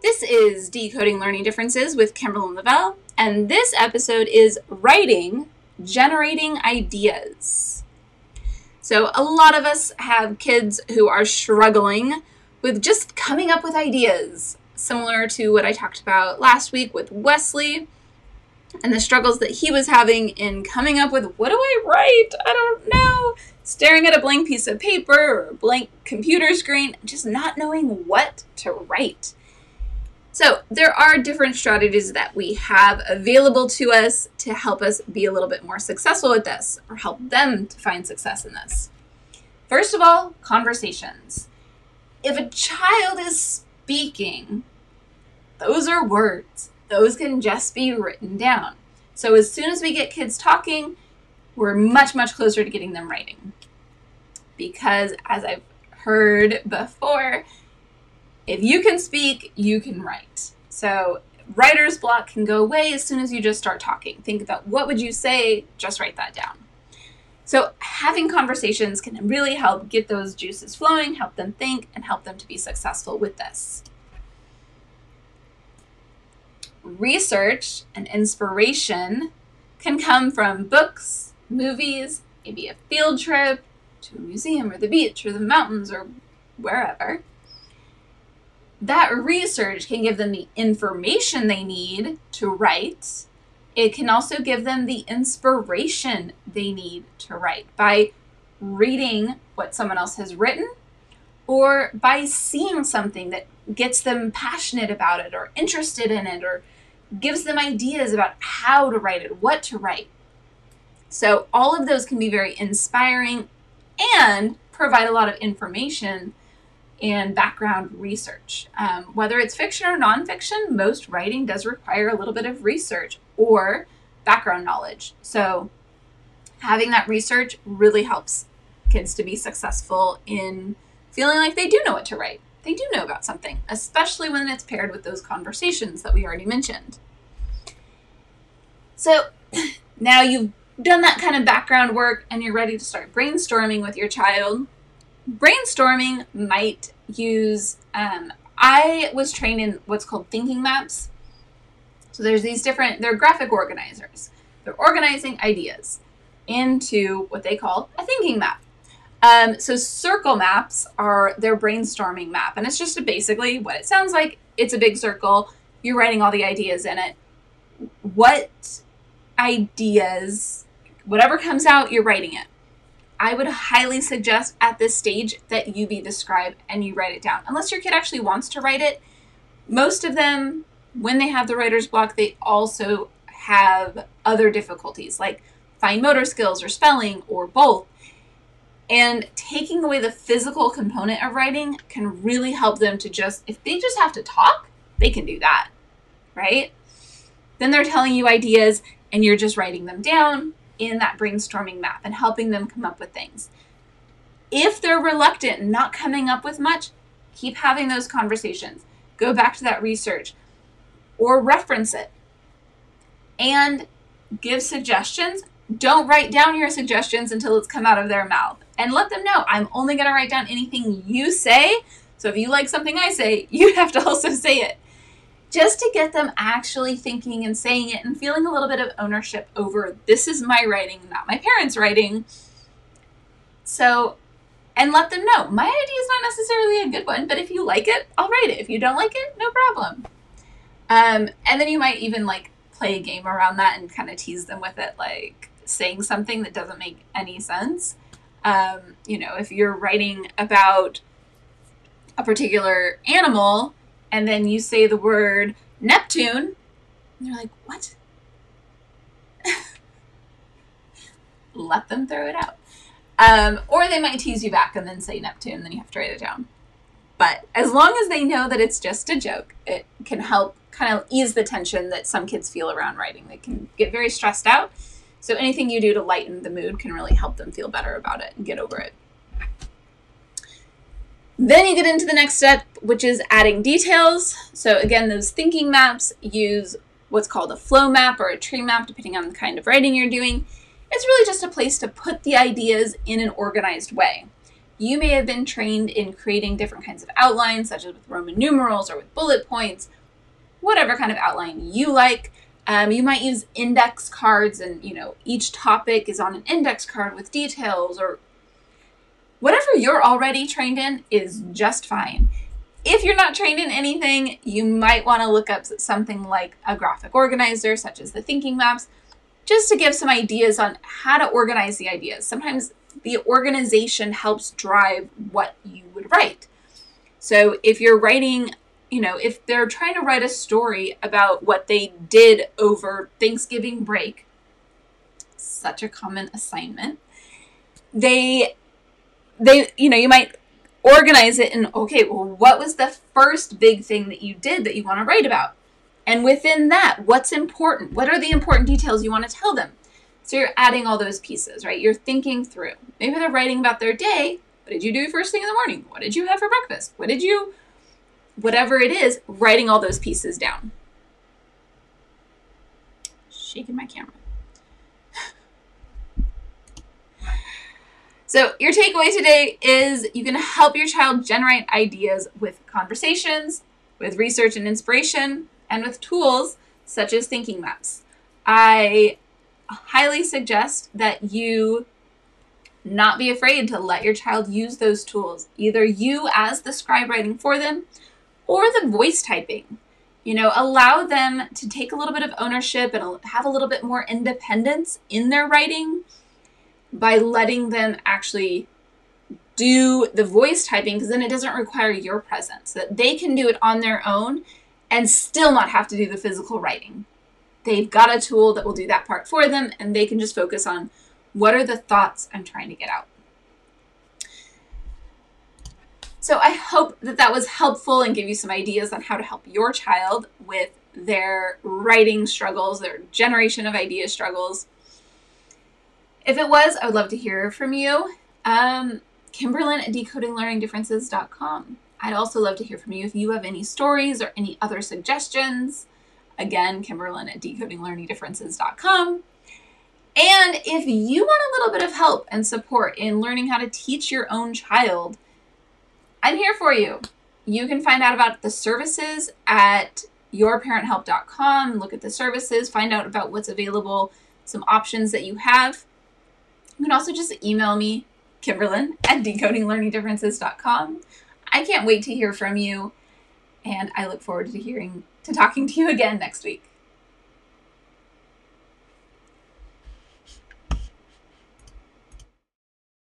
This is Decoding Learning Differences with Kimberly Lavelle, and this episode is Writing Generating Ideas. So, a lot of us have kids who are struggling with just coming up with ideas, similar to what I talked about last week with Wesley and the struggles that he was having in coming up with what do I write? I don't know. Staring at a blank piece of paper or a blank computer screen, just not knowing what to write. So, there are different strategies that we have available to us to help us be a little bit more successful with this or help them to find success in this. First of all, conversations. If a child is speaking, those are words those can just be written down. So as soon as we get kids talking, we're much, much closer to getting them writing. Because as I've heard before, if you can speak, you can write. So writer's block can go away as soon as you just start talking. Think about what would you say, just write that down. So having conversations can really help get those juices flowing, help them think, and help them to be successful with this research and inspiration can come from books, movies, maybe a field trip to a museum or the beach or the mountains or wherever. That research can give them the information they need to write. It can also give them the inspiration they need to write by reading what someone else has written or by seeing something that gets them passionate about it or interested in it or gives them ideas about how to write it, what to write. So, all of those can be very inspiring and provide a lot of information and background research. Um, whether it's fiction or nonfiction, most writing does require a little bit of research or background knowledge. So, having that research really helps kids to be successful in feeling like they do know what to write they do know about something, especially when it's paired with those conversations that we already mentioned. So now you've done that kind of background work and you're ready to start brainstorming with your child. Brainstorming might use, um, I was trained in what's called thinking maps. So there's these different, they're graphic organizers. They're organizing ideas into what they call a thinking map. Um, so circle maps are their brainstorming map, and it's just basically what it sounds like. It's a big circle. You're writing all the ideas in it. What ideas, whatever comes out, you're writing it. I would highly suggest at this stage that you be the scribe and you write it down. Unless your kid actually wants to write it, most of them, when they have the writer's block, they also have other difficulties like fine motor skills or spelling or both. And taking away the physical component of writing can really help them to just, if they just have to talk, they can do that, right? Then they're telling you ideas and you're just writing them down in that brainstorming map and helping them come up with things. If they're reluctant not coming up with much, keep having those conversations. Go back to that research or reference it and give suggestions. Don't write down your suggestions until it's come out of their mouth and let them know I'm only going to write down anything you say. So if you like something I say, you have to also say it. Just to get them actually thinking and saying it and feeling a little bit of ownership over this is my writing, not my parents' writing. So, and let them know my idea is not necessarily a good one, but if you like it, I'll write it. If you don't like it, no problem. Um, and then you might even like play a game around that and kind of tease them with it, like saying something that doesn't make any sense um, you know, if you're writing about a particular animal and then you say the word Neptune, and they're like, what? Let them throw it out. Um, or they might tease you back and then say Neptune, and then you have to write it down. But as long as they know that it's just a joke, it can help kind of ease the tension that some kids feel around writing. They can get very stressed out so anything you do to lighten the mood can really help them feel better about it and get over it. Then you get into the next step, which is adding details. So again, those thinking maps use what's called a flow map or a tree map, depending on the kind of writing you're doing. It's really just a place to put the ideas in an organized way. You may have been trained in creating different kinds of outlines, such as with Roman numerals or with bullet points, whatever kind of outline you like. Um, you might use index cards, and you know each topic is on an index card with details, or you're already trained in is just fine. If you're not trained in anything, you might want to look up something like a graphic organizer, such as the Thinking Maps, just to give some ideas on how to organize the ideas. Sometimes the organization helps drive what you would write. So if you're writing, you know, if they're trying to write a story about what they did over Thanksgiving break, such a common assignment, they they you know, you might organize it and okay, well, what was the first big thing that you did that you want to write about? And within that, what's important? What are the important details you want to tell them? So you're adding all those pieces, right? You're thinking through. Maybe they're writing about their day. What did you do first thing in the morning? What did you have for breakfast? What did you, whatever it is, writing all those pieces down. Shaking my camera. So, your takeaway today is you can help your child generate ideas with conversations, with research and inspiration, and with tools such as thinking maps. I highly suggest that you not be afraid to let your child use those tools, either you as the scribe writing for them or the voice typing. You know, allow them to take a little bit of ownership and have a little bit more independence in their writing by letting them actually do the voice typing because then it doesn't require your presence. That they can do it on their own and still not have to do the physical writing. They've got a tool that will do that part for them and they can just focus on what are the thoughts i'm trying to get out. So i hope that that was helpful and give you some ideas on how to help your child with their writing struggles their generation of idea struggles if it was, I would love to hear from you. Um, Kimberlyn at decodinglearningdifferences.com. I'd also love to hear from you if you have any stories or any other suggestions. Again, Kimberlyn at decodinglearningdifferences.com. And if you want a little bit of help and support in learning how to teach your own child, I'm here for you. You can find out about the services at yourparenthelp.com. Look at the services, find out about what's available, some options that you have. You can also just email me, Kimberlyn at decodinglearningdifferences.com. I can't wait to hear from you, and I look forward to hearing to talking to you again next week.